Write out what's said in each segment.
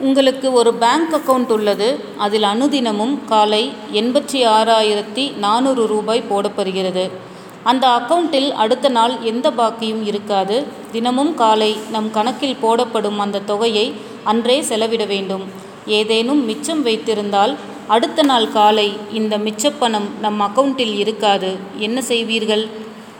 உங்களுக்கு ஒரு bank account உள்ளது. அதில் அனுதினமும் காலை எண்பத்தி ஆறாயிரத்தி நானூறு ரூபாய் போடப்படுகிறது. அந்த அக்கவுண்ட்டில் அடுத்த நாள் எந்த பாக்கியும் இருக்காது. தினமும் காலை நம் கணக்கில் போடப்படும் அந்த தொகையை அன்றே செலவிட வேண்டும். ஏதேனும் மிச்சம் வைத்திருந்தால் அடுத்த நாள் காலை இந்த மிச்சப்பணம் நம் அக்கவுண்ட்டில் இருக்காது. என்ன செய்வீர்கள்?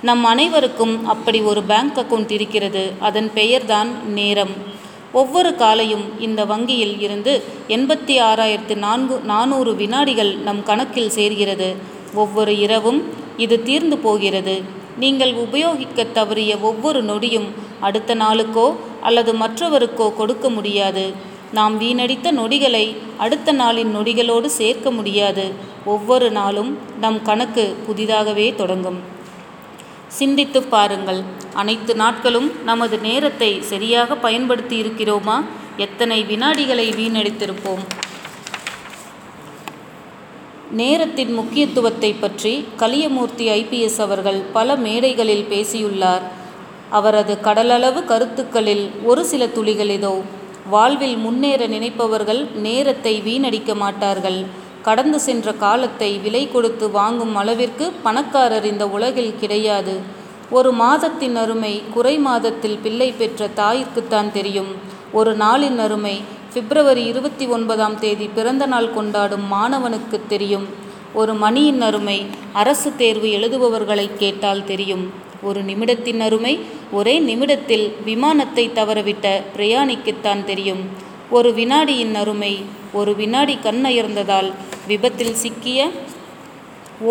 நம் அனைவருக்கும் அப்படி ஒரு பேங்க் அக்கவுண்ட் இருக்கிறது. அதன் பெயர்தான் நேரம். ஒவ்வொரு காலையும் இந்த வங்கியில் இருந்து எண்பத்தி ஆறாயிரத்து நான்கு நானூறு வினாடிகள் நம் கணக்கில் சேர்கிறது. ஒவ்வொரு இரவும் இது தீர்ந்து போகிறது. நீங்கள் உபயோகிக்க தவறிய ஒவ்வொரு நொடியும் அடுத்த நாளுக்கோ அல்லது மற்றவருக்கோ கொடுக்க முடியாது. நாம் வீணடித்த நொடிகளை அடுத்த நாளின் நொடிகளோடு சேர்க்க முடியாது. ஒவ்வொரு நாளும் நம் கணக்கு புதிதாகவே தொடங்கும். சிந்தித்து பாருங்கள். அனைத்து நாட்களும் நமது நேரத்தை சரியாக பயன்படுத்தி இருக்கிறோமா எத்தனை வினாடிகளை வீணடித்திருப்போம்? நேரத்தின் முக்கியத்துவத்தை பற்றி கலியமூர்த்தி ஐபிஎஸ் அவர்கள் பல மேடைகளில் பேசியுள்ளார். அவரது கடலளவு கருத்துக்களில் ஒரு சில துளிகள் இதோ வாழ்வில் முன்னேற நினைப்பவர்கள் நேரத்தை வீணடிக்க மாட்டார்கள். கடந்து சென்ற காலத்தை விலை கொடுத்து வாங்கும் அளவிற்கு பணக்காரர் இந்த உலகில் கிடையாது. ஒரு மாதத்தின் அருமை குறை மாதத்தில் பிள்ளை பெற்ற தாய்க்குத்தான் தெரியும். ஒரு நாளின் அருமை பிப்ரவரி இருபத்தி ஒன்பதாம் தேதி பிறந்த நாள் கொண்டாடும் மாணவனுக்கு தெரியும். ஒரு மணியின் அருமை அரசு தேர்வு எழுதுபவர்களை கேட்டால் தெரியும். ஒரு நிமிடத்தின் அருமை ஒரே நிமிடத்தில் விமானத்தை தவறவிட்ட பிரயாணிக்குத்தான் தெரியும். ஒரு வினாடியின் அருமை ஒரு வினாடி கண்ணயர்ந்ததால் விபத்தில் சிக்கிய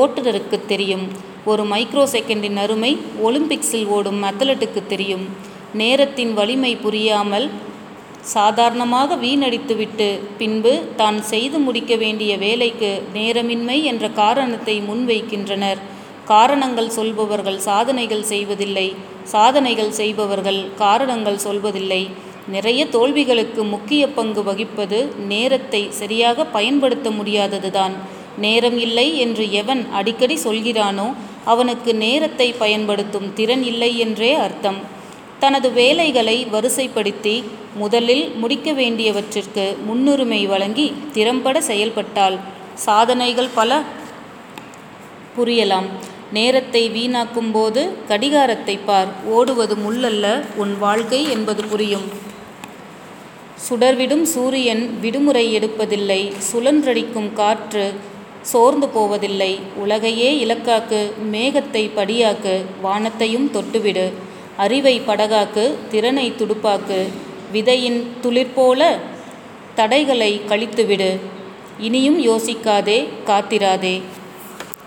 ஓட்டுநருக்கு தெரியும். ஒரு மைக்ரோ செகண்டின் அருமை ஒலிம்பிக்ஸில் ஓடும் அத்லட்டுக்கு தெரியும். நேரத்தின் வலிமை புரியாமல் சாதாரணமாக வீணடித்துவிட்டு பின்பு தான் செய்து முடிக்க வேண்டிய வேலைக்கு நேரமின்மை என்ற காரணத்தை முன்வைக்கின்றனர். காரணங்கள் சொல்பவர்கள் சாதனைகள் செய்வதில்லை. சாதனைகள் செய்பவர்கள் காரணங்கள் சொல்வதில்லை. நிறைய தோல்விகளுக்கு முக்கிய பங்கு வகிப்பது நேரத்தை சரியாக பயன்படுத்த முடியாததுதான். நேரம் இல்லை என்று எவன் அடிக்கடி சொல்கிறானோ அவனுக்கு நேரத்தை பயன்படுத்தும் திறன் இல்லை என்றே அர்த்தம். தனது வேலைகளை வரிசைப்படுத்தி முதலில் முடிக்க வேண்டியவற்றிற்கு முன்னுரிமை வழங்கி திறம்பட செயல்பட்டால் சாதனைகள் பல. புரியலாம். நேரத்தை வீணாக்கும் போது கடிகாரத்தை பார். ஓடுவது முள்ளல்ல. உன் வாழ்க்கை என்பது புரியும். சுடர்விடும் சூரியன் விடுமுறை எடுப்பதில்லை சுழன்றடிக்கும் காற்று சோர்ந்து போவதில்லை. உலகையே இலக்காக்கு மேகத்தை படியாக்கு வானத்தையும் தொட்டுவிடு. அறிவை படகாக்கு திறனை துடுப்பாக்கு. விதையின் துளிர்போல தடைகளை கழித்துவிடு. இனியும் யோசிக்காதே காத்திராதே.